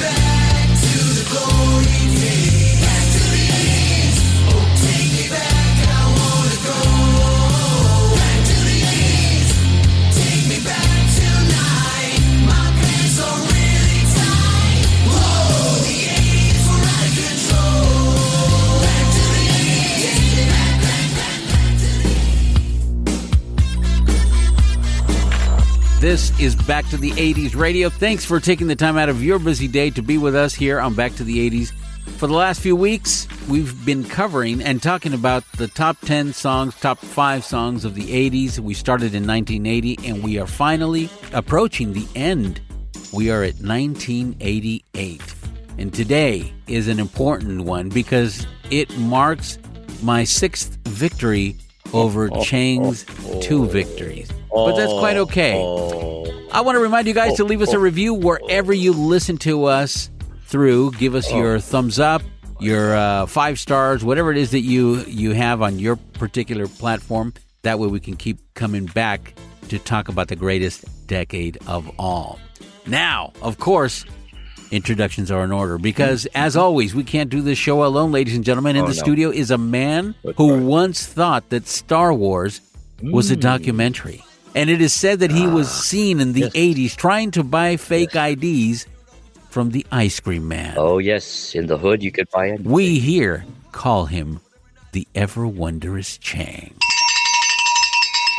back to the glory. This is Back to the 80s Radio. Thanks for taking the time out of your busy day to be with us here on Back to the 80s. For the last few weeks, we've been covering and talking about the top 10 songs, top 5 songs of the 80s. We started in 1980 and we are finally approaching the end. We are at 1988. And today is an important one because it marks my sixth victory over oh, oh, Chang's two oh. victories but that's quite okay. I want to remind you guys to leave us a review wherever you listen to us through. Give us your thumbs up, your uh, five stars, whatever it is that you you have on your particular platform. That way, we can keep coming back to talk about the greatest decade of all. Now, of course, introductions are in order because, as always, we can't do this show alone, ladies and gentlemen. In Oh, the no. studio is a man That's who right. once thought that Star Wars was a Mm. documentary. And it is said that he was Ah, seen in the 80s trying to buy fake IDs from the ice cream man. Oh yes, in the hood you could buy it. We here call him the ever wondrous Chang.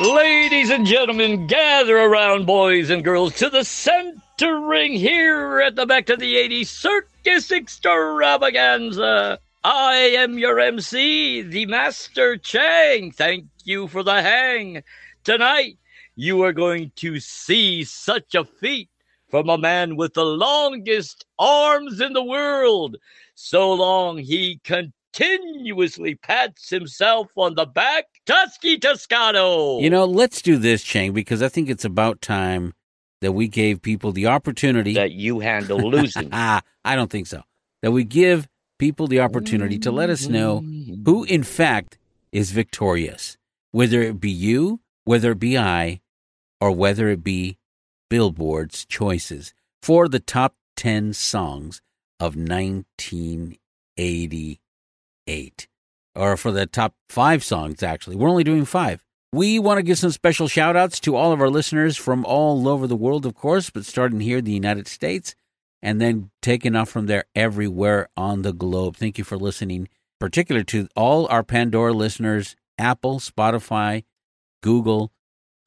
Ladies and gentlemen, gather around, boys and girls, to the center ring here at the Back to the 80s Circus Extravaganza. I am your MC, the Master Chang. Thank you for the hang. Tonight, you are going to see such a feat from a man with the longest arms in the world. So long he continuously pats himself on the back. Tusky Toscano. You know, let's do this, Chang, because I think it's about time that we gave people the opportunity. that you handle losing. ah, I don't think so. That we give people the opportunity to let us know who, in fact, is victorious, whether it be you, whether it be I, or whether it be Billboard's choices for the top 10 songs of 1988, or for the top five songs, actually. We're only doing five. We want to give some special shout outs to all of our listeners from all over the world, of course, but starting here in the United States and then taking off from there everywhere on the globe. Thank you for listening, particular to all our Pandora listeners, Apple, Spotify, Google,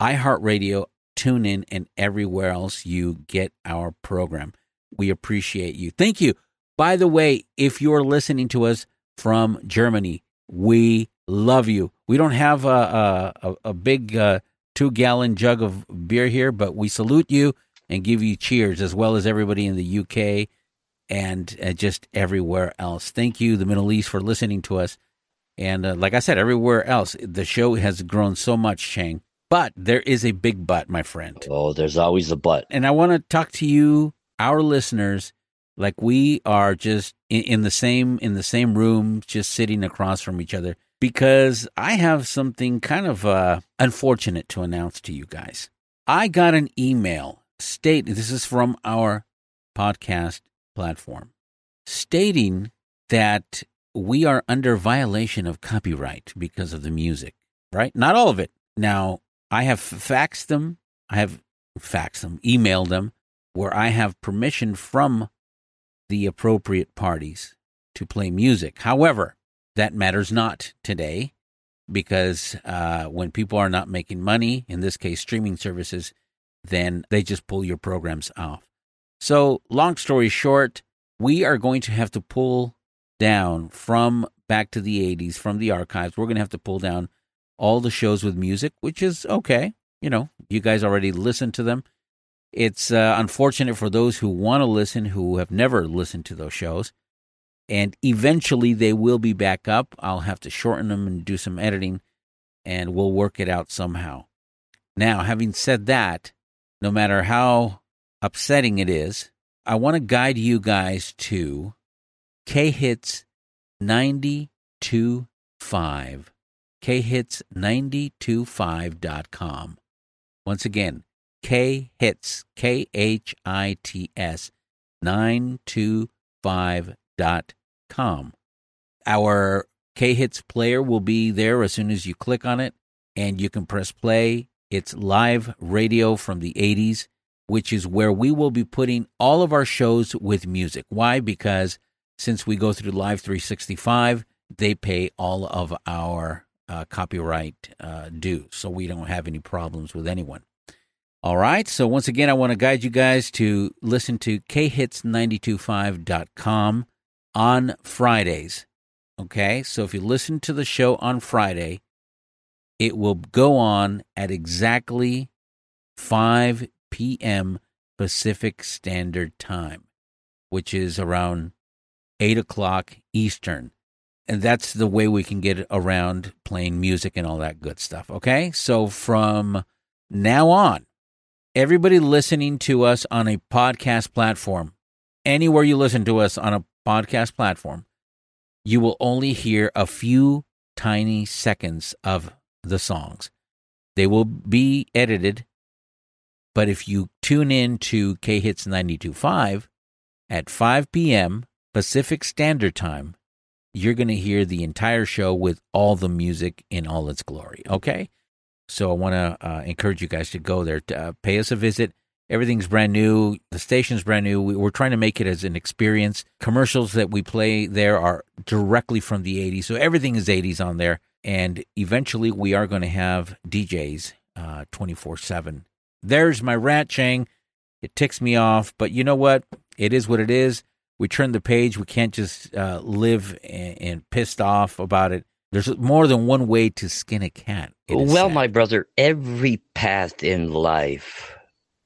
iHeartRadio, TuneIn, and everywhere else you get our program. We appreciate you. Thank you. By the way, if you're listening to us from Germany, we love you. We don't have a a, a, big uh, two gallon jug of beer here, but we salute you and give you cheers, as well as everybody in the UK and uh, just everywhere else. Thank you, the Middle East, for listening to us. And uh, like I said, everywhere else, the show has grown so much, Chang. But there is a big but, my friend. oh, there's always a but. And I want to talk to you, our listeners, like we are just in, in the same in the same room, just sitting across from each other. Because I have something kind of uh, unfortunate to announce to you guys. I got an email state this is from our podcast platform stating that we are under violation of copyright because of the music, right? Not all of it. Now, I have faxed them, I have faxed them, emailed them, where I have permission from the appropriate parties to play music. However, that matters not today because uh, when people are not making money, in this case, streaming services, then they just pull your programs off. So, long story short, we are going to have to pull down from back to the 80s, from the archives. We're going to have to pull down all the shows with music, which is okay. You know, you guys already listened to them. It's uh, unfortunate for those who want to listen who have never listened to those shows. And eventually they will be back up. I'll have to shorten them and do some editing, and we'll work it out somehow. Now, having said that, no matter how upsetting it is, I want to guide you guys to K Hits 925. khits925.com. Once again, K Hits, K H I T S 925.com. Our K Hits player will be there as soon as you click on it, and you can press play. It's live radio from the 80s, which is where we will be putting all of our shows with music. Why? Because since we go through Live 365, they pay all of our uh, copyright uh, due, so we don't have any problems with anyone. All right, so once again, I want to guide you guys to listen to khits925.com on Fridays. Okay, so if you listen to the show on Friday, it will go on at exactly 5 p.m. Pacific Standard Time, which is around 8 o'clock Eastern. And that's the way we can get around playing music and all that good stuff. Okay. So from now on, everybody listening to us on a podcast platform, anywhere you listen to us on a podcast platform, you will only hear a few tiny seconds of the songs. They will be edited, but if you tune in to K Hits 925 at 5 p.m. Pacific Standard Time, you're going to hear the entire show with all the music in all its glory. Okay? So I want to uh, encourage you guys to go there, to, uh, pay us a visit. Everything's brand new. The station's brand new. We, we're trying to make it as an experience. Commercials that we play there are directly from the 80s. So everything is 80s on there. And eventually we are going to have DJs uh, 24 7. There's my rant, Chang. It ticks me off, but you know what? It is what it is we turn the page. We can't just uh, live and, and, pissed off about it. There's more than one way to skin a cat. Well, sad. my brother, every path in life,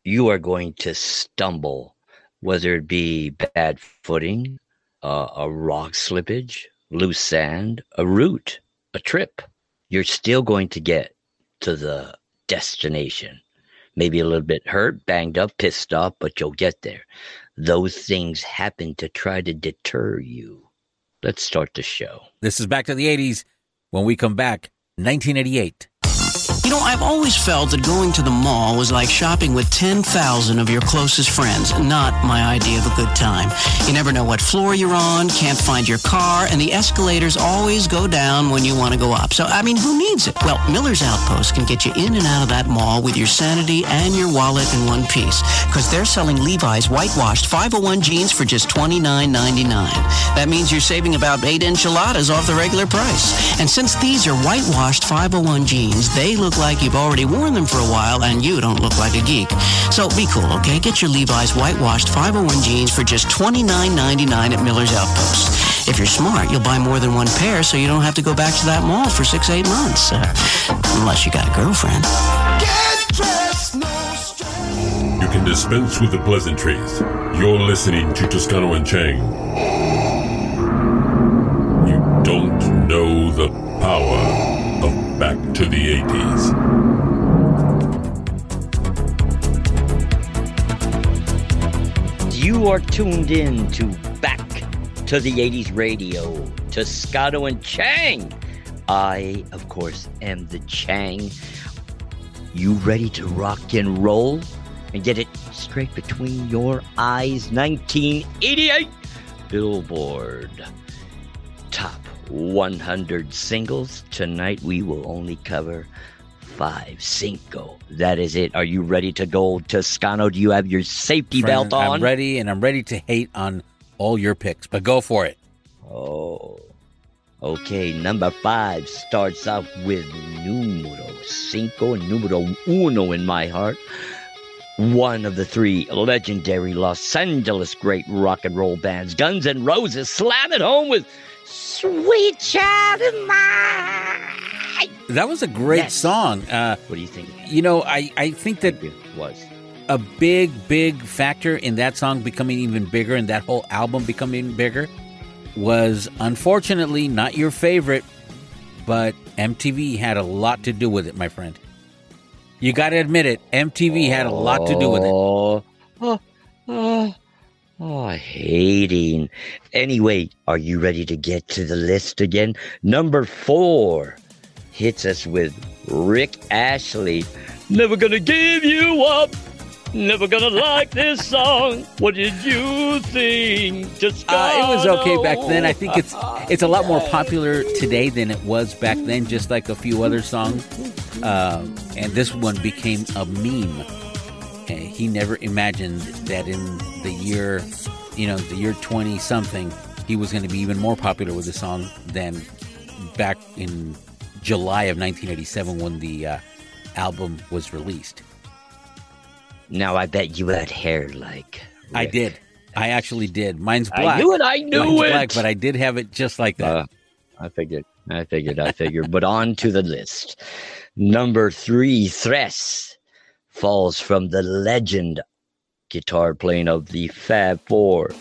you are going to stumble, whether it be bad footing, uh, a rock slippage, loose sand, a root, a trip. You're still going to get to the destination. Maybe a little bit hurt, banged up, pissed off, but you'll get there those things happen to try to deter you. Let's start the show. This is back to the 80s. When we come back, 1988. You know, I've always felt that going to the mall was like shopping with 10,000 of your closest friends, not my idea of a good time. You never know what floor you're on, can't find your car, and the escalators always go down when you want to go up. So, I mean, who needs it? Well, Miller's Outpost can get you in and out of that mall with your sanity and your wallet in one piece because they're selling Levi's whitewashed 501 jeans for just $29.99. That means you're saving about eight enchiladas off the regular price. And since these are whitewashed 501 jeans, they look like you've already worn them for a while and you don't look like a geek. So be cool, okay? Get your Levi's whitewashed 501 jeans for just $29.99 at Miller's Outpost. If you're smart, you'll buy more than one pair so you don't have to go back to that mall for six, eight months. Uh, unless you got a girlfriend. You can dispense with the pleasantries. You're listening to Toscano and Chang. You don't know the power back to the 80s. You are tuned in to Back to the 80s Radio, Toscano and Chang. I, of course, am the Chang. You ready to rock and roll and get it straight between your eyes? 1988 Billboard Top 100 singles. Tonight we will only cover five cinco. That is it. Are you ready to go, Toscano? Do you have your safety Friend, belt on? I'm ready, and I'm ready to hate on all your picks, but go for it. Oh. Okay, number five starts off with numero cinco, numero uno in my heart. One of the three legendary Los Angeles great rock and roll bands, Guns N' Roses, slam it home with Sweet Child of Mine. That was a great yes. song. Uh, what do you think? You know, I, I think that it was. a big, big factor in that song becoming even bigger and that whole album becoming bigger was unfortunately not your favorite, but MTV had a lot to do with it, my friend. You got to admit it. MTV had a lot to do with it. Oh, oh, oh, oh, hating. Anyway, are you ready to get to the list again? Number four hits us with Rick Astley. Never gonna give you up. Never gonna like this song. What did you think? Just Uh, it was okay back then. I think it's it's a lot more popular today than it was back then. Just like a few other songs, uh, and this one became a meme. He never imagined that in the year, you know, the year twenty something, he was going to be even more popular with the song than back in July of 1987 when the uh, album was released. Now I bet you had hair like. I did. I actually did. Mine's black. I knew it. I knew Mine's it. black, but I did have it just like that. Uh, I figured. I figured. I figured. but on to the list. Number three, Thress, falls from the legend guitar playing of the Fab Four,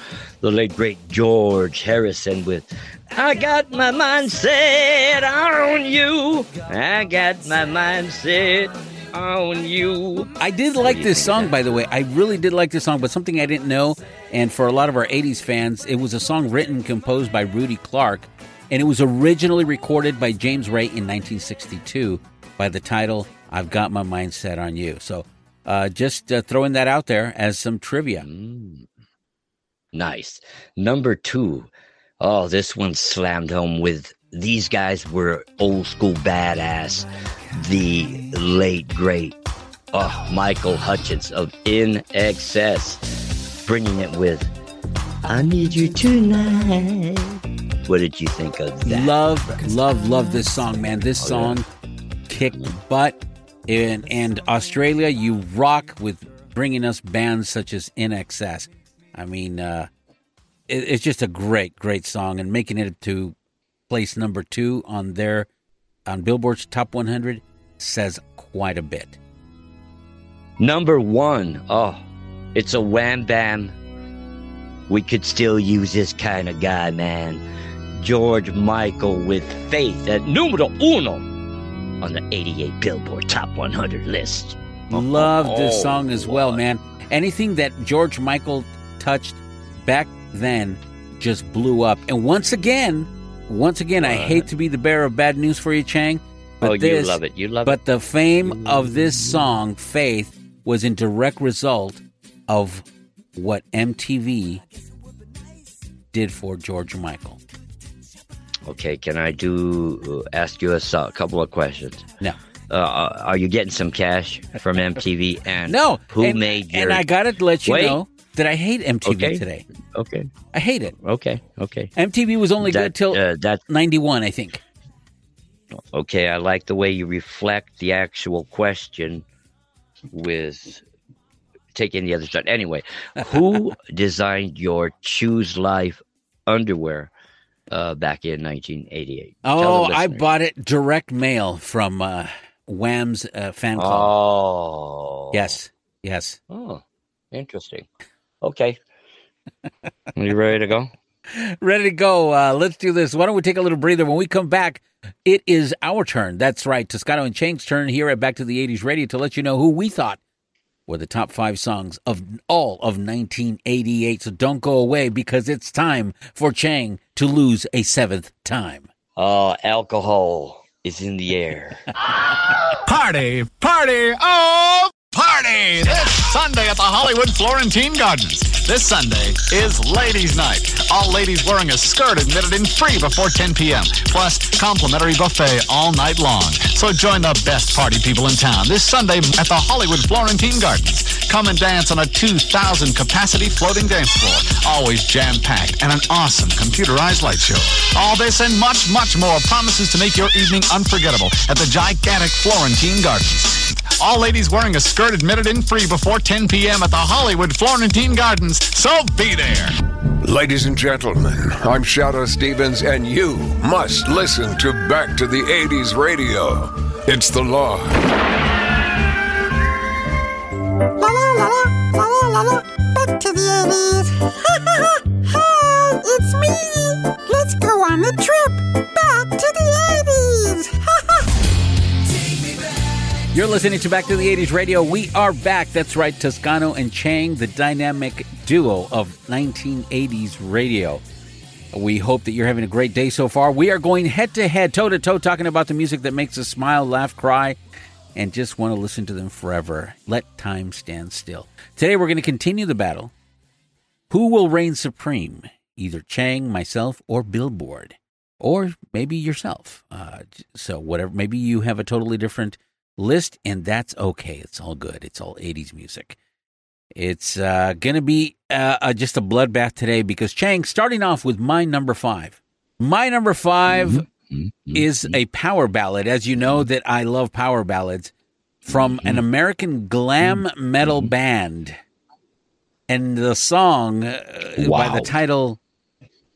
the late great George Harrison with I got my mind set on you. I got my mind set on you. I did like this song, by the way. I really did like this song, but something I didn't know, and for a lot of our 80s fans, it was a song written and composed by Rudy Clark, and it was originally recorded by James Ray in 1962 by the title I've Got My Mind Set on You. So uh, just uh, throwing that out there as some trivia. Mm. Nice. Number two. Oh, this one slammed home with these guys were old school badass. The late great oh, Michael Hutchence of In Excess, bringing it with I Need You Tonight. What did you think of that? Love, love, love this song, man. This Oh, yeah. song kicked butt. And, and Australia, you rock with bringing us bands such as Excess. I mean, uh, it, it's just a great, great song, and making it to place number two on their on Billboard's Top 100 says quite a bit. Number one, oh, it's a wham bam. We could still use this kind of guy, man. George Michael with faith at numero uno on the 88 Billboard Top 100 list. Love this Oh, song as well, Lord. man. Anything that George Michael touched back then just blew up. And once again, once again, I hate to be the bearer of bad news for you, Chang. But oh, this, you love it. You love But it. the fame of this song, Faith, was in direct result of what MTV did for George Michael. Okay, can I do uh, ask you a so- couple of questions? No. Uh, are you getting some cash from MTV? And No. who and, made your? And I got to let you Wait. know that I hate MTV Okay. today. Okay, I hate it. okay, okay. MTV was only That, good till uh, that 91, I think. Okay, I like the way you reflect the actual question with taking the other side. Anyway, who designed your Choose Life underwear uh, back in 1988? Oh, I bought it direct mail from uh, Wham's uh, fan club. Oh, Yes, yes. Oh, interesting. Okay, are you ready to go? Ready to go. Uh, let's do this. Why don't we take a little breather? When we come back, it is our turn. That's right. Toscano and Chang's turn here at Back to the 80s Radio to let you know who we thought were the top five songs of all of 1988. So don't go away because it's time for Chang to lose a seventh time. Oh, alcohol is in the air. Party, party, oh, party! This Sunday at the Hollywood Florentine Gardens. This Sunday is Ladies' Night. All ladies wearing a skirt admitted in free before 10 p.m. Plus, complimentary buffet all night long. So join the best party people in town this Sunday at the Hollywood Florentine Gardens. Come and dance on a 2,000 capacity floating dance floor. Always jam packed and an awesome computerized light show. All this and much, much more promises to make your evening unforgettable at the gigantic Florentine Gardens. All ladies wearing a skirt admitted in free before 10 p.m. at the Hollywood Florentine Gardens. So be there. Ladies and gentlemen, I'm Shadoe Stevens, and you must listen to Back to the 80s Radio. It's the law. La la la la la la la la. Back to the 80s. Hi, it's me. Let's go on the trip. You're listening to Back to the 80s Radio. We are back. That's right, Toscano and Chang, the dynamic duo of 1980s radio. We hope that you're having a great day so far. We are going head to head, toe to toe, talking about the music that makes us smile, laugh, cry, and just want to listen to them forever. Let time stand still. Today, we're going to continue the battle. Who will reign supreme? Either Chang, myself, or Billboard, or maybe yourself. Uh, so, whatever. Maybe you have a totally different list, and that's okay. It's all good. It's all 80s music. It's uh, going to be uh, uh, just a bloodbath today because Chang, starting off with my number five. My number 5 Mm-hmm. is a power ballad. As you know, that I love power ballads from Mm-hmm. an American glam metal band. And the song uh, by the title.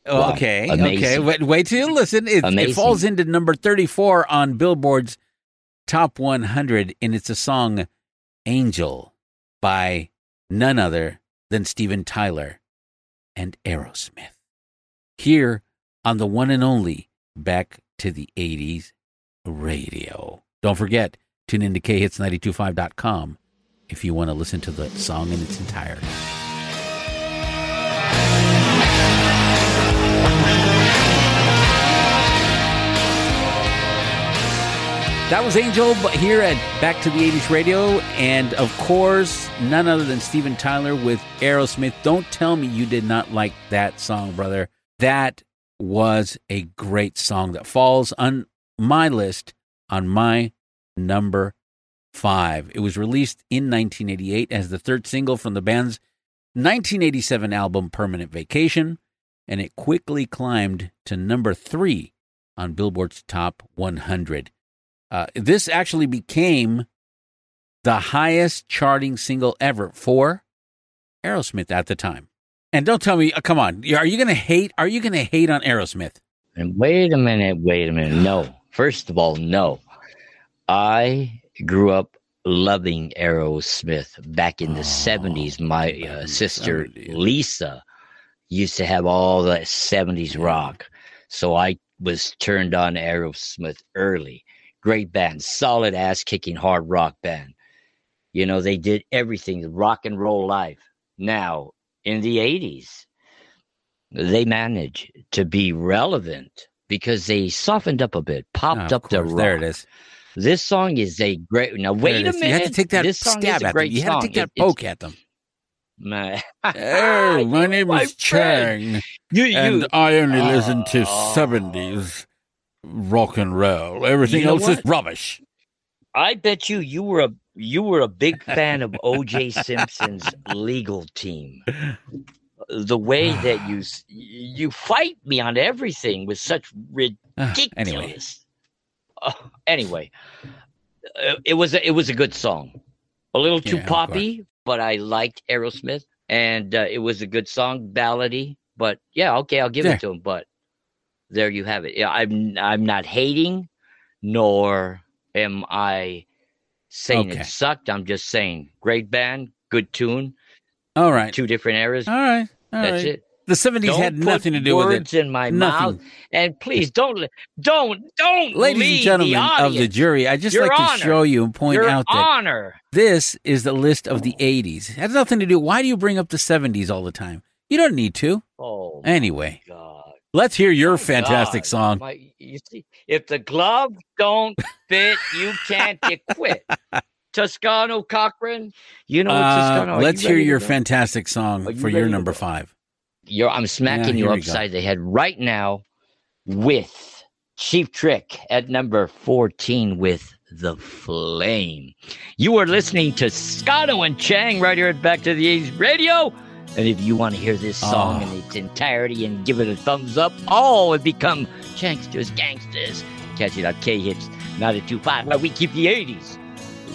Wow. Okay, okay. Wait, wait till you listen. It, it falls into number 34 on Billboard's Top 100, and it's a song, Angel, by none other than Steven Tyler and Aerosmith. Here on the one and only Back to the 80s radio. Don't forget, tune in to khits925.com if you want to listen to the song in its entirety. That was Angel here at Back to the 80s Radio. And of course, none other than Steven Tyler with Aerosmith. Don't tell me you did not like that song, brother. That was a great song that falls on my list on my number five. It was released in 1988 as the third single from the band's 1987 album Permanent Vacation, and it quickly climbed to number three on Billboard's Top 100. Uh, this actually became the highest charting single ever for Aerosmith at the time. And don't tell me, uh, come on, are you going to hate? Are you to hate on Aerosmith? And wait a minute, wait a minute. No. First of all, no. I grew up loving Aerosmith back in the 70s. My uh, sister 70s. Lisa used to have all that 70s rock. So I was turned on Aerosmith early. Great band, solid ass kicking hard rock band. You know, they did everything, rock and roll life. Now, in the 80s, they managed to be relevant because they softened up a bit, popped Ah, up of the rock. There it is. This song is a great. Now wait a minute. You have to take that this song stab is a at them. great You have to take that It- poke at them. Man. Hey, my name my is friend. Chang, You, you, and I only listen to Oh. 70s rock and roll. Everything You know else is rubbish. I bet you you were a you were a big fan of O.J. Simpson's legal team. The way that you you fight me on everything was such ridiculous. anyway, Oh, anyway, uh, it was a, it was a good song. A little too Yeah, poppy, but I liked Aerosmith, and uh, it was a good song, ballady. But yeah, okay, I'll give it to him. But there you have it. Yeah, I'm I'm not hating, nor am I saying Okay. it sucked. I'm just saying great band, good tune, all right. two different eras. All right. All That's right. it. The 70s Don't had nothing to do with it. words in my Nothing. mouth, and please don't don't don't Ladies and gentlemen the of the jury, I just Your like to show you and point Your out that honor. this is the list of the 80s. It has nothing to do. Why do you bring up the 70s all the time? You don't need to. Oh Anyway, God. Let's hear your fantastic God. song. My, you see, if the glove don't fit, you can't get quit. Toscano Cochran, you know what Uh, let's you hear your fantastic song for your number five. You're, I'm smacking Yeah, you go. upside the head right now with Cheap Trick at number 14 with The Flame. You are listening to Scotto and Chang right here at Back to the 80s Radio. And if you want to hear this song Oh. in its entirety and give it a thumbs up, all would become Chanksters Gangsters. Catch it on K Hits 925, where we keep the 80s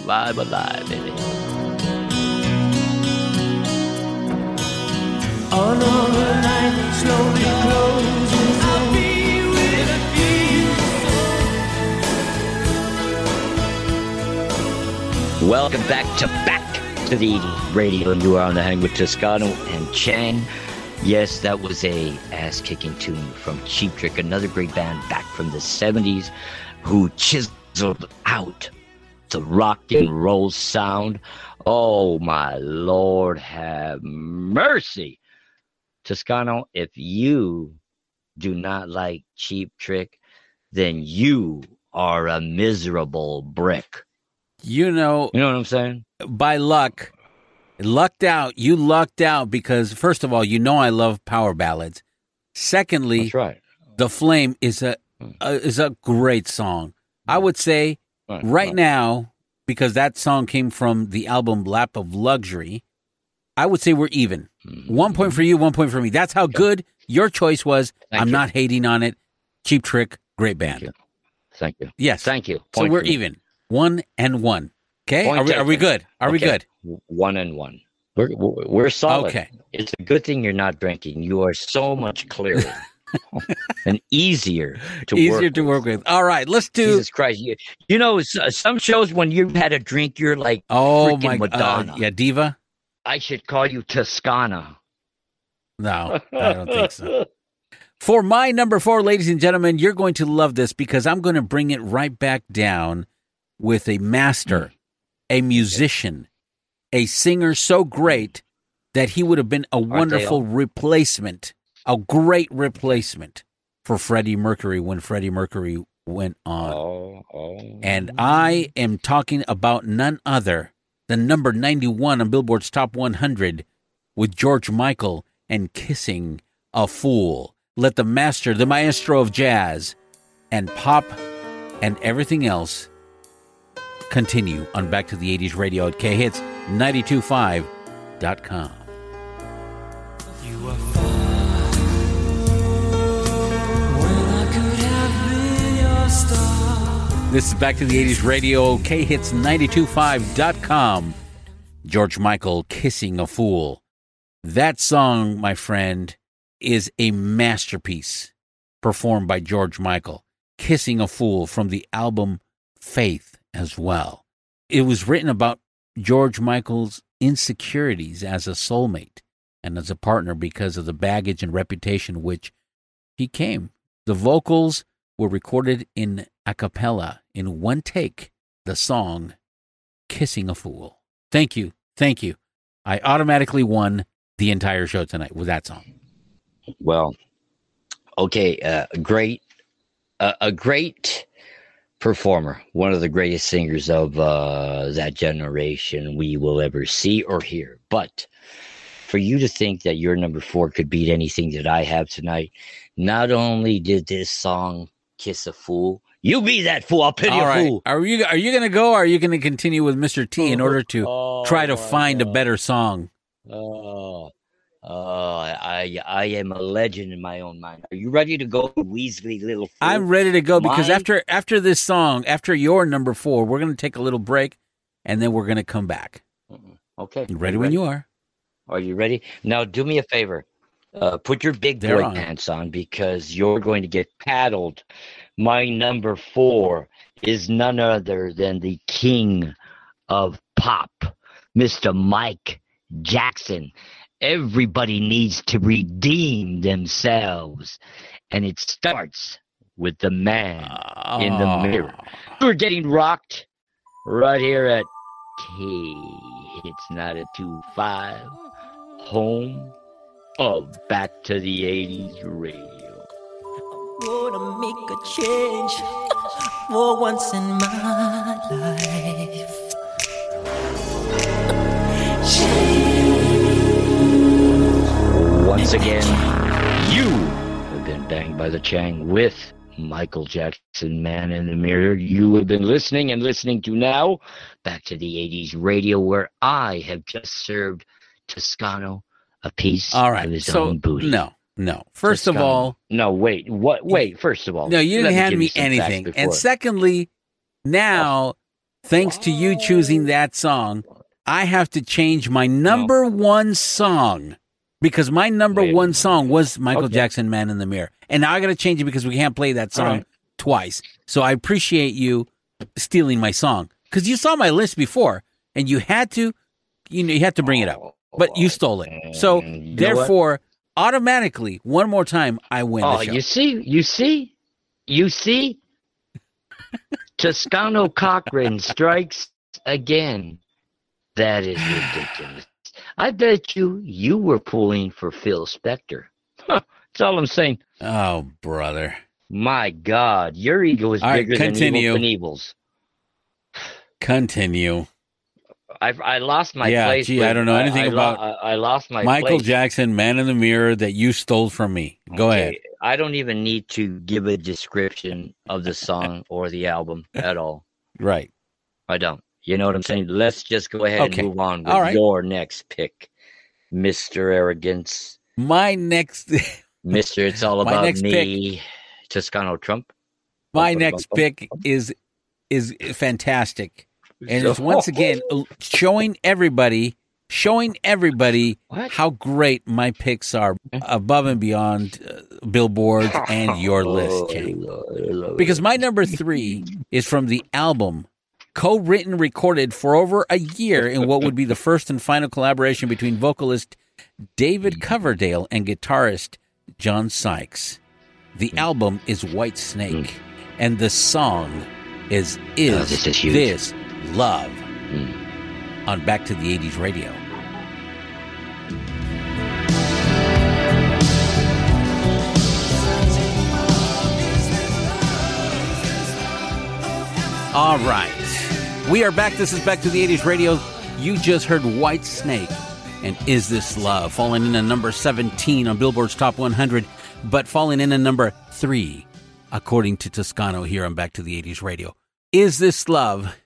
live alive, baby. On over night, slowly closing. Welcome back to Back to the radio, and you are on the hang with Toscano and Chang. Yes, that was a ass-kicking tune from Cheap Trick, another great band back from the 70s who chiseled out the rock and roll sound. Oh my lord, have mercy. Toscano, if you do not like Cheap Trick, then you are a miserable brick. You know, You know what I'm saying? By luck, lucked out. You lucked out because first of all, you know I love power ballads. Secondly, That's right. The Flame is a, a is a great song. I would say Right, right now because that song came from the album Lap of Luxury. I would say we're even. Mm-hmm. One point for you, one point for me. That's how good your choice was. Thank I'm you. not hating on it. Cheap Trick, great band. you. Thank you. Yes. Thank you. So we're even. One and one. Okay? Point Are we, are we good? Are we good? One and one. We're, we're, solid. Okay. It's a good thing you're not drinking. You are so much clearer and easier to Easier work to work with. All right, let's do. Jesus Christ. You, you know, some shows when you've had a drink, you're like, oh my Madonna. Uh, yeah, Diva? I should call you Toscana. No, I don't think so. For my number four, ladies and gentlemen, you're going to love this because I'm going to bring it right back down with a master, a musician, a singer so great that he would have been a wonderful replacement, a great replacement for Freddie Mercury when Freddie Mercury went on. Oh, oh. And I am talking about none other than number 91 on Billboard's Top 100 with George Michael and Kissing a Fool. Let the master, the maestro of jazz and pop and everything else continue on Back to the 80s radio at khits925.com. This is Back to the 80s radio, khits925.com. George Michael, Kissing a Fool. That song, my friend, is a masterpiece performed by George Michael. Kissing a Fool from the album Faith as well. It was written about George Michael's insecurities as a soulmate and as a partner because of the baggage and reputation which he came. The vocals were recorded in a cappella in one take, the song Kissing a Fool. Thank you. Thank you. I automatically won the entire show tonight with that song. Well, okay, uh, great, uh, a great performer, one of the greatest singers of uh, that generation we will ever see or hear. But for you to think that your number four could beat anything that I have tonight, not only did this song "Kiss a Fool," you be that fool. I'll pity All a right. fool. Are you are you going to go or are you going to continue with Mr. T in order to Oh, try to my find a better song? Oh, oh, I, I am a legend in my own mind. Are you ready to go, Weasley little fool? I'm ready to go because Mine- after after this song, after your number 4, we're going to take a little break and then we're going to come back. Okay. You ready when you are. Are you ready? Now, do me a favor. Uh, put your big boy on. pants on because you're going to get paddled. My number four is none other than the king of pop, Mr. Mike Jackson. Everybody needs to redeem themselves, and it starts with the man in the Oh. mirror. We're getting rocked right here at K. It's not a 2 5. Home of Back to the 80s radio. I Gonna make a change for once in my life. Once again, you have been banged by the Chang with Michael Jackson, Man in the Mirror. You have been listening and listening to now Back to the 80s radio, where I have just served Toscano a piece All of his So own booty. no, no. First of all, no, wait, what? Wait, first of all, no, you didn't hand me facts anything. And secondly, now thanks to you choosing that song, I have to change my number one song because my number Wait one song was Michael Okay. Jackson, "Man in the Mirror," and now I got to change it because we can't play that song right. twice. So I appreciate you stealing my song because you saw my list before and you had to you know you have to bring it up, but you stole it. So Mm, you therefore, automatically, one more time, I win Oh, the show. you see, you see, you see. Toscano Cochran strikes again. That is ridiculous. I bet you you were pulling for Phil Spector. Huh, That's all I'm saying. oh, brother. My God, your ego is All right, bigger continue. than Evil Knievel's. Continue. I I lost my Yeah, place. gee, I don't know anything I, about I, I lost my Michael place. Jackson, Man in the Mirror, that you stole from me. Go Okay, ahead. I don't even need to give a description of the song or the album at all. Right. I don't. You know what I'm saying? Let's just go ahead Okay. and move on with right. your next pick, Mr. Arrogance. My next, Mr. It's all about next me, Toscano Trump. my next pick is is fantastic, and it's once again showing everybody, showing everybody What? how great my picks are above and beyond uh, Billboard and your list, Chang. Because my number three is from the album co-written, recorded for over a year in what would be the first and final collaboration between vocalist David Coverdale and guitarist John Sykes. The hmm. album is Whitesnake, hmm. and the song is oh, "Is Oh, this is. This Love?" Hmm. on Back to the '80s radio. All right. We are back. This is Back to the 80s Radio. You just heard Whitesnake and Is This Love falling in at number 17 on Billboard's Top 100, but falling in at number 3 according to Toscano here on Back to the 80s Radio. Is This Love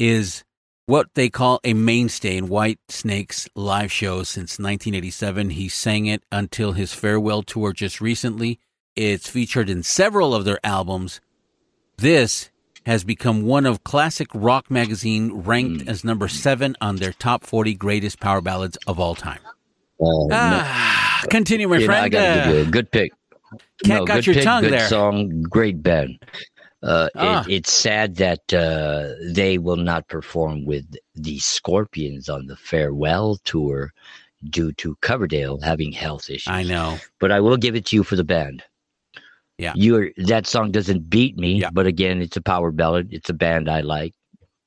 is what they call a mainstay in Whitesnake's live shows since 1987. He sang it until his farewell tour just recently. It's featured in several of their albums. This has become one of Classic Rock Magazine ranked as number seven on their top 40 greatest power ballads of all time. Uh, Ah, continue, my you know, I friend. gotta give you Uh, a good pick. Cat no, got good your pick, tongue good there. song, great band. Uh, Ah. it, it's sad that uh, they will not perform with the Scorpions on the farewell tour due to Coverdale having health issues. I know. but I will give it to you for the band. Yeah. You're that song doesn't beat me, Yeah. but again, it's a power ballad. It's a band I like.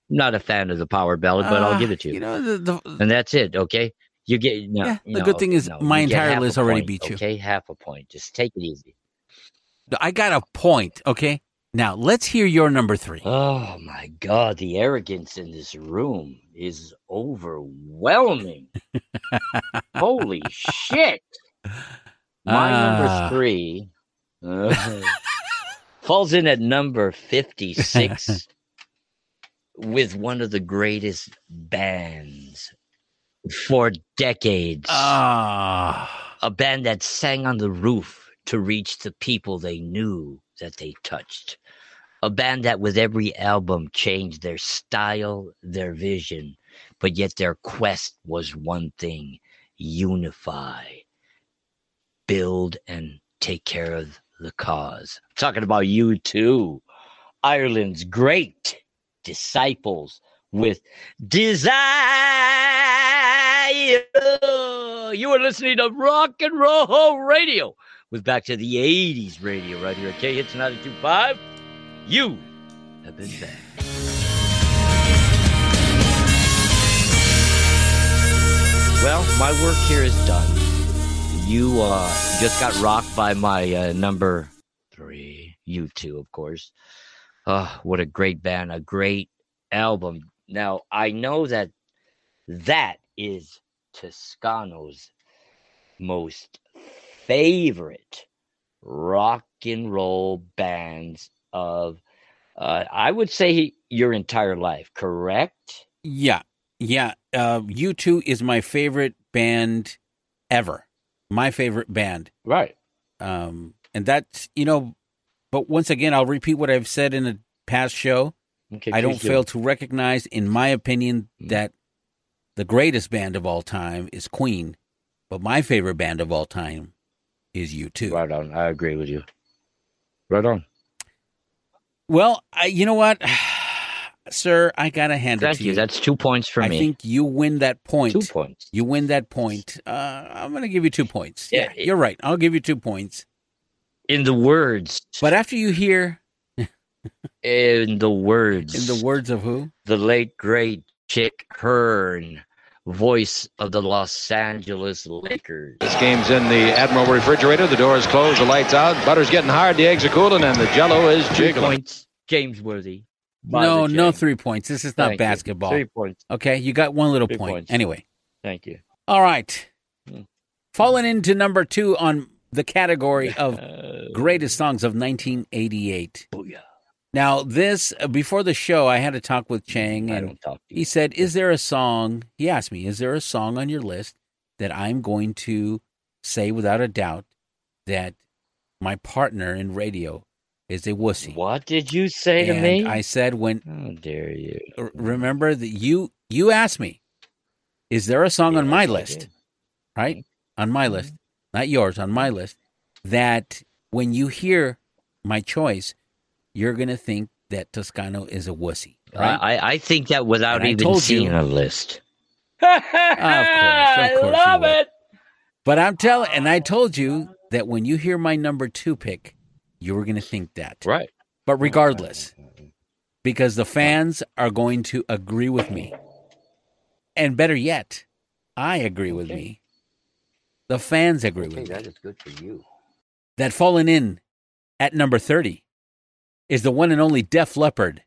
Not a fan of the power ballad, but I'll Uh, give it to you. You know, the, the, and that's it. Okay, you get. No, Yeah, the no, good thing is no, my entire list already point, beat you. Okay, half a point. Just take it easy. I got a point, okay? Now, let's hear your number three. Oh my God, the arrogance in this room is overwhelming. Holy shit! My Ah. number three uh, falls in at number 56 with one of the greatest bands for decades. Ah. A band that sang on the roof to reach the people they knew that they touched. A band that with every album changed their style, their vision, but yet their quest was one thing unify, build, and take care of the cause. I'm talking about U2. Ireland's great disciples with desire. You are listening to Rock and Roll Radio with Back to the 80s Radio right here at K Hits 925. You have been back. Well, my work here is done. You uh, just got rocked by my uh, number three. U2, of course. Oh, what a great band, a great album. Now, I know that that is Toscano's most favorite rock and roll bands of, uh, I would say, your entire life, correct? Yeah. Yeah. Uh, U2 is my favorite band ever. My favorite band. Right. Um, and that's, you know, but once again, I'll repeat what I've said in a past show. Okay, I don't do. fail to recognize, in my opinion, Mm. that the greatest band of all time is Queen, but my favorite band of all time is U2. Right on. I agree with you. Right on. Well, I, you know what? sir, I gotta hand it to you. you. That's two points for I me. I think you win that point. two points. You win that point. Uh, I'm gonna give you two points. Yeah, Yeah, you're right. I'll give you two points. In the words, But after you hear, in the words, in the words of who? the late great Chick Hearn, voice of the Los Angeles Lakers. This game's in the Admiral refrigerator. The door is closed. The lights out. Butter's getting hard. The eggs are cooling, and the Jello is Three jiggling. points, James Worthy. No, no three points. This is not Thank you. basketball. Three points. Okay, you got one little Three point. points. Anyway, Thank you. all right. Hmm. Falling into number two on the category of greatest songs of 1988. booyah. Now, this before the show, I had a talk with Chang, I and don't talk to you. he said, "Is there a song?" He asked me, "Is there a song on your list that I'm going to say without a doubt that my partner in radio is a wussy?" What did you say to me? I said, "When How dare you? remember that you you asked me, is there a song on my list, did. right? On my list, mm-hmm. not yours, on my list, that when you hear my choice, you're gonna think that Toscano is a wussy, right? I, I think that without And even seeing you- a list. I I love it. But I'm telling, and I told you that when you hear my number two pick, you were going to think that. Right. But mm-hmm. regardless, mm-hmm. Mm-hmm. because the fans are going to agree with me. And better yet, I agree with me. The fans agree Okay, with me. that is good for you. That falling in at number 30 is the one and only Def Leppard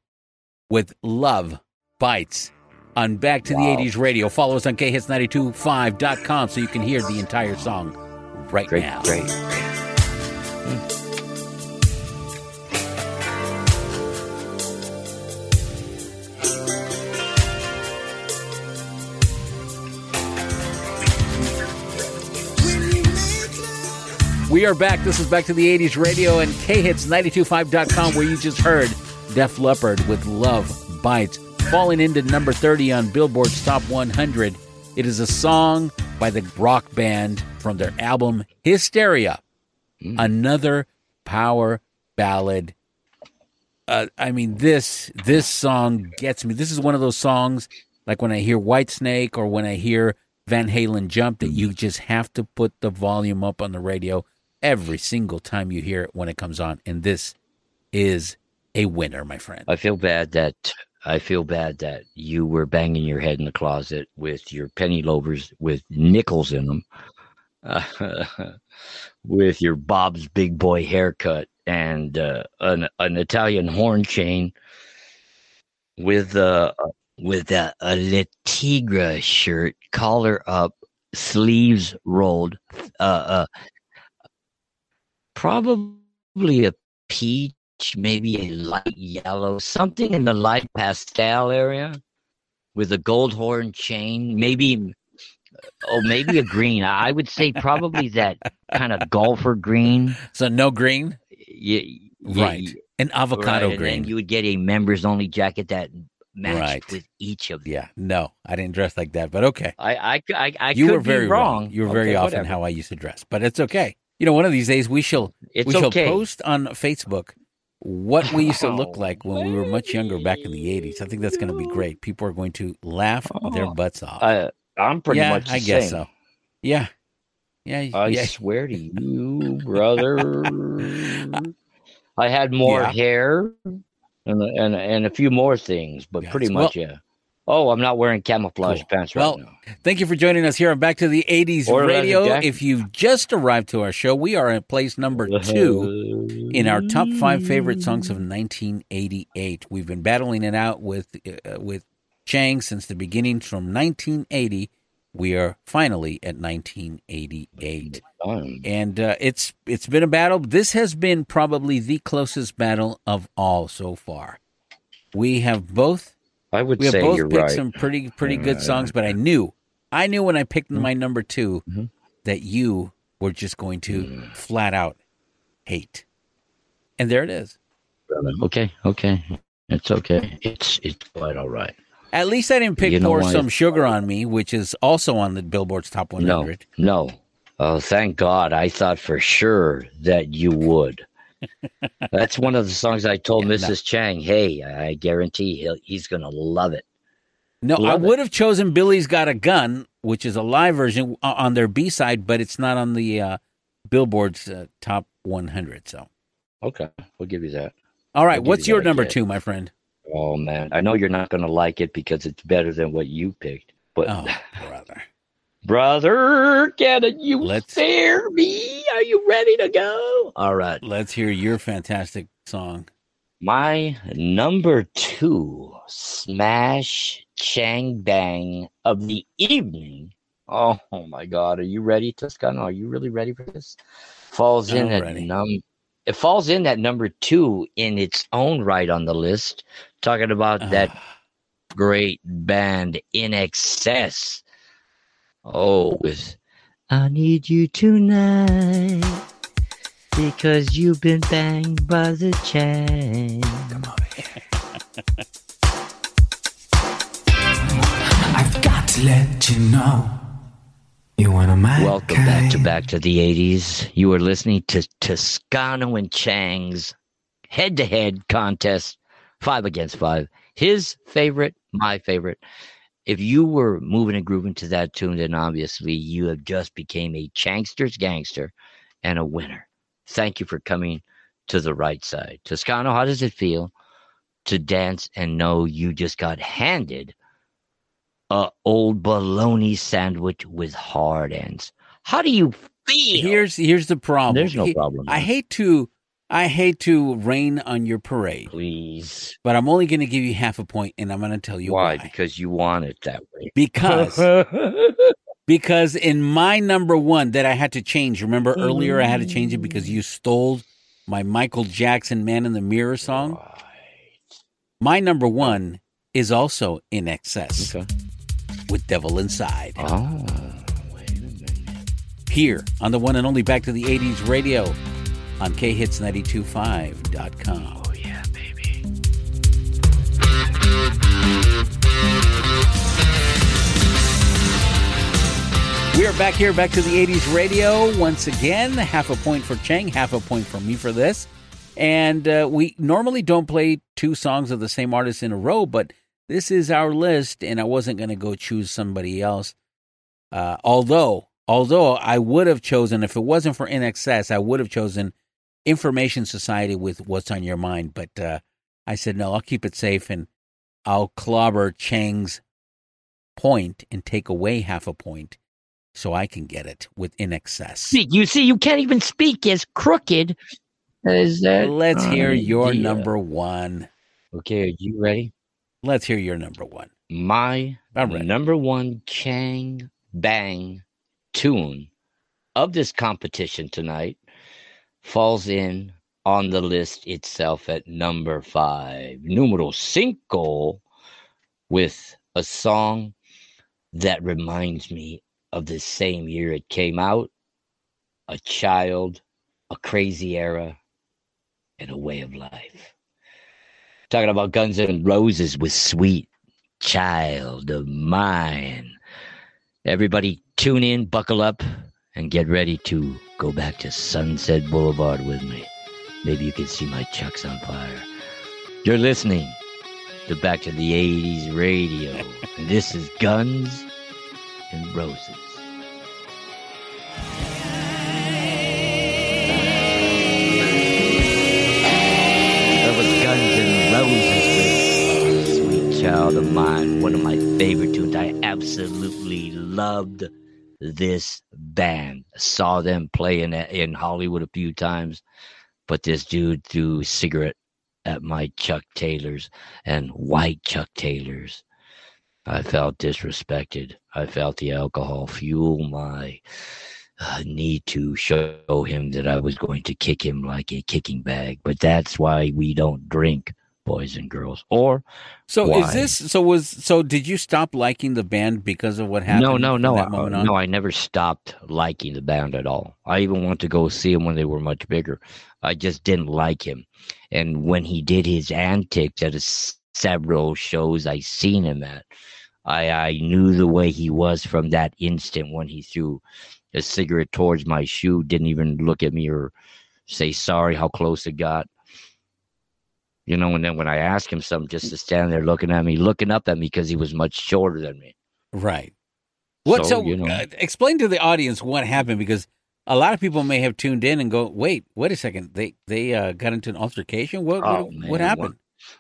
with Love Bites on Back to the 80s radio. Follow us on khits925.com so you can hear the entire song right Great, now. great. Hmm. We are back. This is Back to the 80s radio and khits925.com where you just heard Def Leppard with Love Bites falling into number 30 on Billboard's Top 100. It is a song by the rock band from their album Hysteria. Another power ballad. Uh, I mean this this song gets me. This is one of those songs like when I hear Whitesnake or when I hear Van Halen Jump that you just have to put the volume up on the radio every single time you hear it when it comes on. And this is a winner, my friend. I feel bad that I feel bad that you were banging your head in the closet with your penny loafers with nickels in them, uh, with your Bob's Big Boy haircut and uh, an an Italian horn chain, with a with a, a Le Tigre shirt, collar up, sleeves rolled, uh, uh, probably a peach, maybe a light yellow, something in the light pastel area with a gold horn chain, maybe oh maybe a green. I would say probably that kind of golfer green. So no green? Yeah, Right. An avocado and green. then you would get a members only jacket that matched Right. with each of them. Yeah, no, I didn't dress like that, but okay. I I I, I you could were very be wrong. You were very often whatever. how I used to dress, but it's okay. You know, one of these days we shall It's we shall okay. post on Facebook what we used to look oh. like when we were much younger back in the '80s. I think that's going to be great. People are going to laugh oh. their butts off. I, I'm pretty yeah, much the I guess same. so. Yeah, yeah, I yeah. swear to you, brother. I had more Yeah. hair and, and and a few more things, but Yes. pretty Well- much, yeah. Oh, I'm not wearing camouflage Cool. pants right Well, now. Thank you for joining us here on Back to the 80s Or Radio. If you've just arrived to our show, we are at place number two in our top five favorite songs of 1988. We've been battling it out with uh, with Chang since the beginning from 1980. We are finally at 1988, Um, and uh, it's it's been a battle. This has been probably the closest battle of all so far. We have both I would we have say both you're picked right. some pretty pretty good songs, but I knew I knew when I picked Mm-hmm. my number 2 that you were just going to Mm. flat out hate, and there it is. Okay, okay, it's okay. It's it's quite all right. At least I didn't pick You know pour some sugar on me, which is also on the Billboard's top 100. No, no. Oh, thank God! I thought for sure that you would. That's one of the songs I told Yeah, no. Mrs. Chang. Hey, I guarantee he'll, he's gonna love it. No, I Love it. would have chosen Billy's Got a Gun, which is a live version on their B side, but it's not on the uh, Billboard's uh, top 100. So, Okay, we'll give you that. all right, I'll what's you your number kid. two, my friend? Oh man, I know you're not gonna like it because it's better than what you picked. But Oh, brother. Brother, can you Let's- spare me? Are you ready to go? All right. Let's hear your fantastic song. My number two smash chang bang of the evening. Oh, oh my God, are you ready, Toscano? Are you really ready for this? Falls in at ready. num. It falls in at number two in its own right on the list. Talking about that Ah, great band INXS. Oh, with I need you tonight because you've been banged by the chain. I've got to let you know you one of my Welcome back to Back to the 80s. You are listening to Toscano and Chang's head to head contest, five against five. His favorite, my favorite. If you were moving and grooving to that tune, then obviously you have just became a Changster's gangster and a winner. Thank you for coming to the right side. Toscano, how does it feel to dance and know you just got handed a old bologna sandwich with hard ends? How do you feel? Here's here's the problem. There's no problem. I hate to I hate to rain on your parade, Please. but I'm only going to give you half a point, and I'm going to tell you Why? why. Because you want it that way. Because because in my number one that I had to change. Remember earlier I had to change it because you stole my Michael Jackson "Man in the Mirror" song. My number one is also INXS Okay. with "Devil Inside." Oh. here on the one and only Back to the 80s radio on khits925.com. Oh yeah, baby. We are back here, back to the 80s radio once again. Half a point for Cheng, half a point for me for this. And uh, we normally don't play two songs of the same artist in a row, but this is our list, and I wasn't going to go choose somebody else. Uh, although, although I would have chosen, if it wasn't for INXS, I would have chosen Information Society with What's on Your Mind. But uh, I said, no, I'll keep it safe and I'll clobber Chang's point and take away half a point so I can get it with INXS. Speak. You see, you can't even speak as crooked as that. Let's hear your number one. Okay, are you ready? Let's hear your number one. My number one Chang Bang tune of this competition tonight falls in on the list itself at number five, numero cinco, with a song that reminds me of the same year it came out a child, a crazy era, and a way of life. Talking about Guns N' Roses with Sweet Child of Mine. Everybody tune in, buckle up, and get ready to go back to Sunset Boulevard with me. Maybe you can see my chucks on fire. You're listening to Back to the 80s Radio. and this is Guns N' Roses. That was Guns N' Roses with Sweet Child of Mine, one of my favorite tunes. I absolutely loved this band. Saw them play in in Hollywood a few times, but this dude threw a cigarette at my Chuck Taylors and white Chuck Taylors. I felt disrespected. I felt the alcohol fuel my uh, need to show him that I was going to kick him like a kicking bag. But that's why we don't drink, boys and girls. Or So Why? is this so was so did you stop liking the band because of what happened? no, no, no, I, no. I never stopped liking the band at all. I even went to go see him when they were much bigger. I just didn't like him, and when he did his antics at a s- several shows I seen him at, I I knew the way he was from that instant when he threw a cigarette towards my shoe, didn't even look at me or say sorry how close it got. You know, and then when I asked him something, just to stand there looking at me, looking up at me because he was much shorter than me. Right. What? So, So, you know. uh, explain to the audience what happened because a lot of people may have tuned in and go, "Wait, wait a second. They they uh, got into an altercation. What Oh, what, man, what happened?"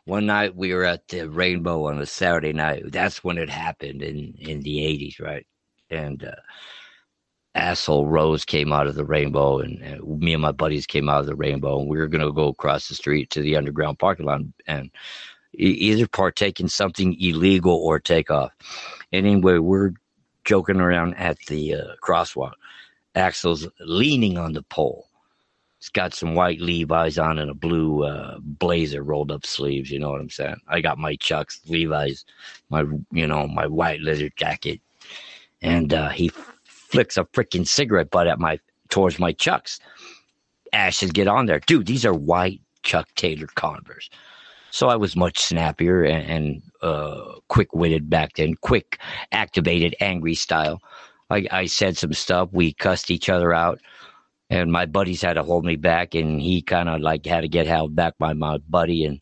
One, one night we were at the Rainbow on a Saturday night. That's when it happened in in the eighties, right? And uh, asshole Rose came out of the Rainbow, and, and me and my buddies came out of the Rainbow, and we were gonna go across the street to the underground parking lot and either partake in something illegal or take off. Anyway, we're joking around at the uh, crosswalk. Axl's leaning on the pole. He's got some white Levi's on and a blue uh, blazer rolled up sleeves. You know what I'm saying? I got my Chucks, Levi's, my you know my white leather jacket, and uh, he flicks a freaking cigarette butt at my towards my Chucks. Ashes get on there, dude. These are white Chuck Taylor Converse. So I was much snappier and, and uh, quick witted back then, quick, activated, angry style. I, I said some stuff. We cussed each other out and my buddies had to hold me back and he kind of like had to get held back by my buddy and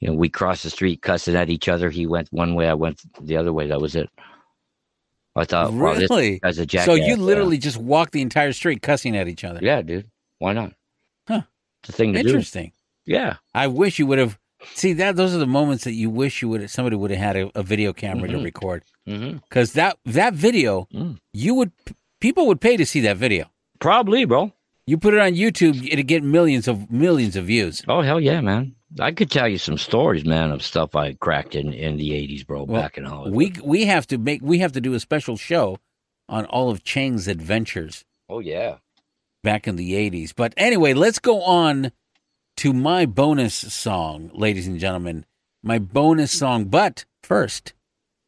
you know we crossed the street cussing at each other he went one way i went the other way that was it i thought wow, really? guy's a jackass so you Yeah. literally just walked the entire street cussing at each other. yeah dude why not Huh. it's a thing to do. Interesting. do yeah I wish you would have. See that those are the moments that you wish you would somebody would have had a, a video camera to Mhm. record mm-hmm. because that that video Mm. you would people would pay to see that video. probably bro You put it on YouTube, it'd get millions of millions of views. oh hell yeah man i could tell you some stories man of stuff i cracked in in the 80s bro Well, back in hollywood We we have to make we have to do a special show on all of Chang's adventures oh yeah back in the 80s. But anyway, let's go on to my bonus song, ladies and gentlemen. My bonus song, but first,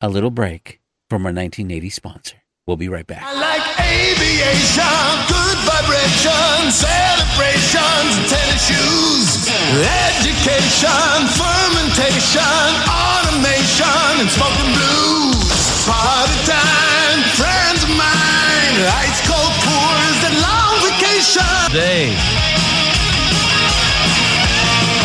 a little break from our 1980 sponsor. We'll be right back. I like aviation, good vibrations, celebrations, tennis shoes, education, fermentation, automation, and smoking blues. Party time, friends of mine, ice cold pours and long vacation. Day.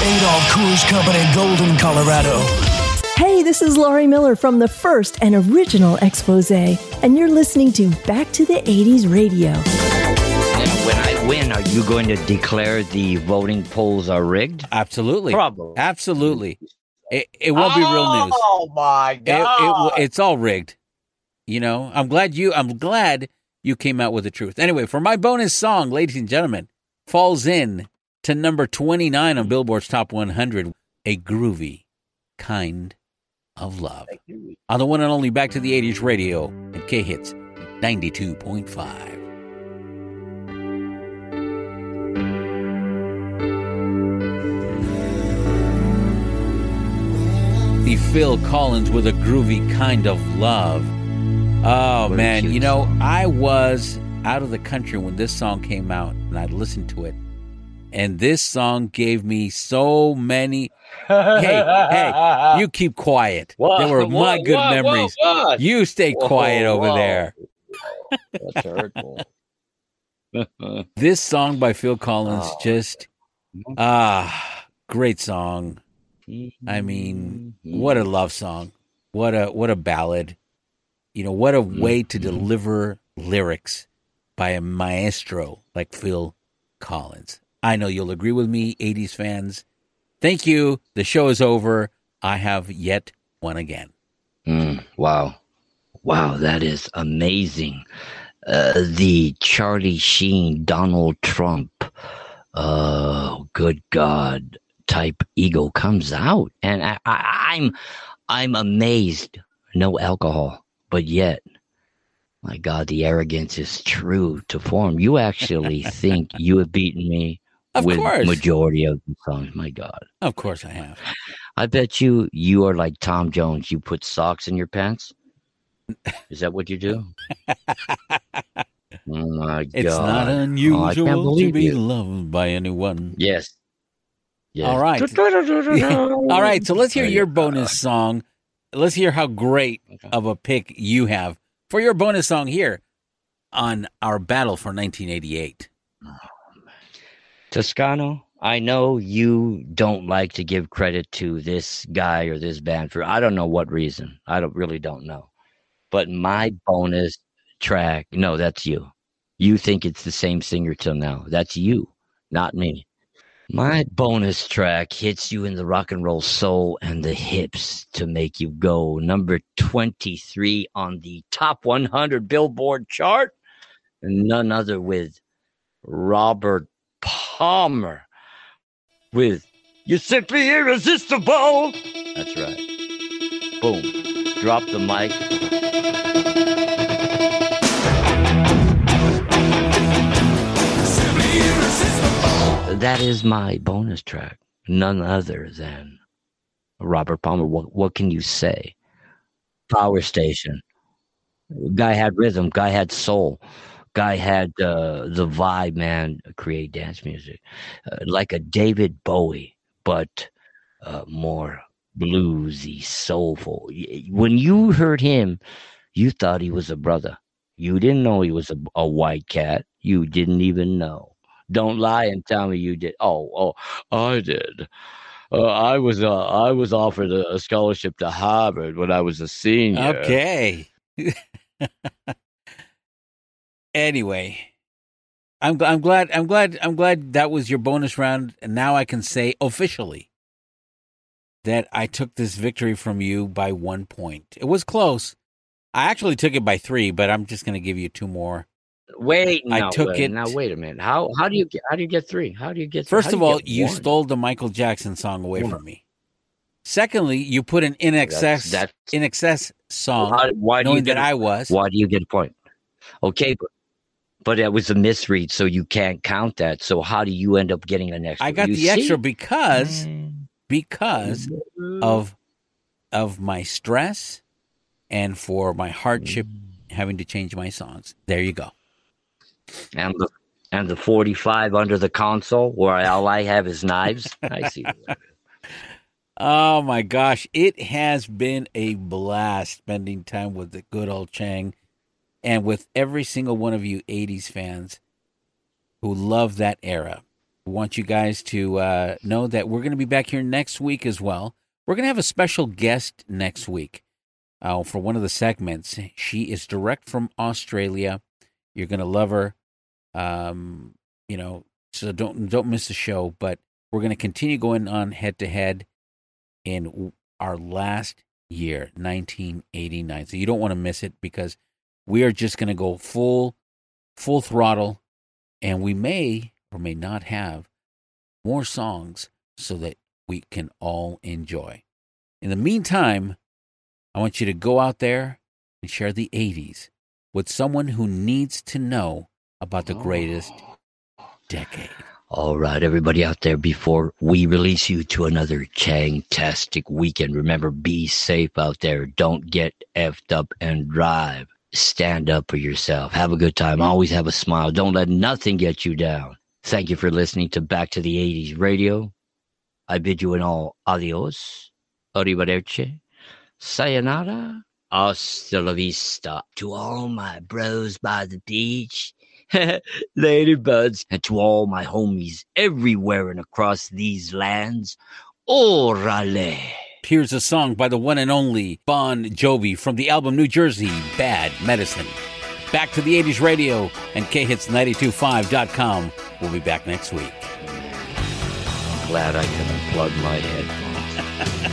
Adolph Coors Company, Golden, Colorado. Hey, this is Laurie Miles from the first and original Exposé, and you're listening to Back to the 80s Radio. When I win, are you going to declare the voting polls are rigged? Absolutely. Probably. Absolutely. It, it won't be real news. Oh my It, it, god! it's all rigged. You know, I'm glad you I'm glad you came out with the truth. Anyway, for my bonus song, ladies and gentlemen, falls in to number 29 on Billboard's Top 100, a groovy kind of love. On the one and only Back to the 80s radio at K Hits 92.5. The Phil Collins with a groovy kind of love. Oh man, you know, I was out of the country when this song came out and I listened to it. And this song gave me so many Hey, hey, you keep quiet. What? They were my good memories. You stay quiet over there. That's hurtful. This song by Phil Collins Oh. just ah great song. I mean, what a love song. What a what a ballad. You know, what a way to deliver lyrics by a maestro like Phil Collins. I know you'll agree with me, 80s fans. Thank you. The show is over. I have yet won again. Mm, wow. Wow, that is amazing. Uh, the Charlie Sheen, Donald Trump, uh, good God type ego comes out. And I, I, I'm, I'm amazed. No alcohol, but yet, my God, the arrogance is true to form. You actually think you have beaten me Of with course. majority of the songs. My God. Of course I have. I bet you you are like Tom Jones. You put socks in your pants. Is that what you do? oh my It's god! not Oh, I can't unusual to be you. loved by anyone. Yes. Yes. All right. All right. So let's hear your bonus song. Let's hear how great of a pick you have for your bonus song here on our battle for 1988. Toscano, I know you don't like to give credit to this guy or this band for I don't know what reason. I don't really don't know. But my bonus track, no, that's you. You think it's the same singer till now. That's you, not me. My bonus track hits you in the rock and roll soul and the hips to make you go. Number 23 on the top 100 Billboard chart. None other with Robert Palmer with You're Simply Irresistible. That's right. Boom. Drop the mic. That is my bonus track. None other than Robert Palmer. What, what can you say? Power Station. Guy had rhythm. Guy had soul. Guy had uh, the vibe, man. Create dance music, uh, like a David Bowie, but uh, more bluesy, soulful. When you heard him, you thought he was a brother. You didn't know he was a, a white cat. You didn't even know. Don't lie and tell me you did. Oh, oh, I did. Uh, I was uh, I was offered a, a scholarship to Harvard when I was a senior. Okay. anyway, I'm I'm glad I'm glad I'm glad that was your bonus round, and now I can say officially that I took this victory from you by one point. It was close. I actually took it by three, but I'm just going to give you two more. Wait, I no, took wait, it- Now wait a minute. How how do you get how do you get three? How do you get? First how of you all, you one? stole the Michael Jackson song away One. from me. Secondly, you put an INXS that's- INXS song, why do you knowing get that a- I was. Why do you get a point? Okay, but but it was a misread, so you can't count that. So how do you end up getting an extra? I got You the extra see? because mm. because mm-hmm. of of my stress and for my hardship mm. having to change my songs. There you go. and the and the forty five under the console where all I have is knives. I see. Oh my gosh, it has been a blast spending time with the good old Chang and with every single one of you 80s fans who love that era. We want you guys to uh, know that we're going to be back here next week as well. We're going to have a special guest next week uh, for one of the segments. She is direct from Australia. You're going to love her. Um, you know, so don't don't miss the show. But we're going to continue going on head to head in our last year, 1989. So you don't want to miss it because we are just going to go full full throttle and we may or may not have more songs so that we can all enjoy. In the meantime, I want you to go out there and share the 80s with someone who needs to know about the greatest decade. All right, everybody out there, before we release you to another Chang-tastic weekend, remember, be safe out there. Don't get effed up and drive. Stand up for yourself. Have a good time. Always have a smile. Don't let nothing get you down. Thank you for listening to Back to the 80s Radio. I bid you an all adios, arrivederci, sayonara, hasta la vista. To all my bros by the beach, ladybuds, and to all my homies everywhere and across these lands, orale. Here's a song by the one and only Bon Jovi from the album New Jersey Bad Medicine. Back to the 80s radio and khits925.com. We'll be back next week. Glad I can unplug my headphones.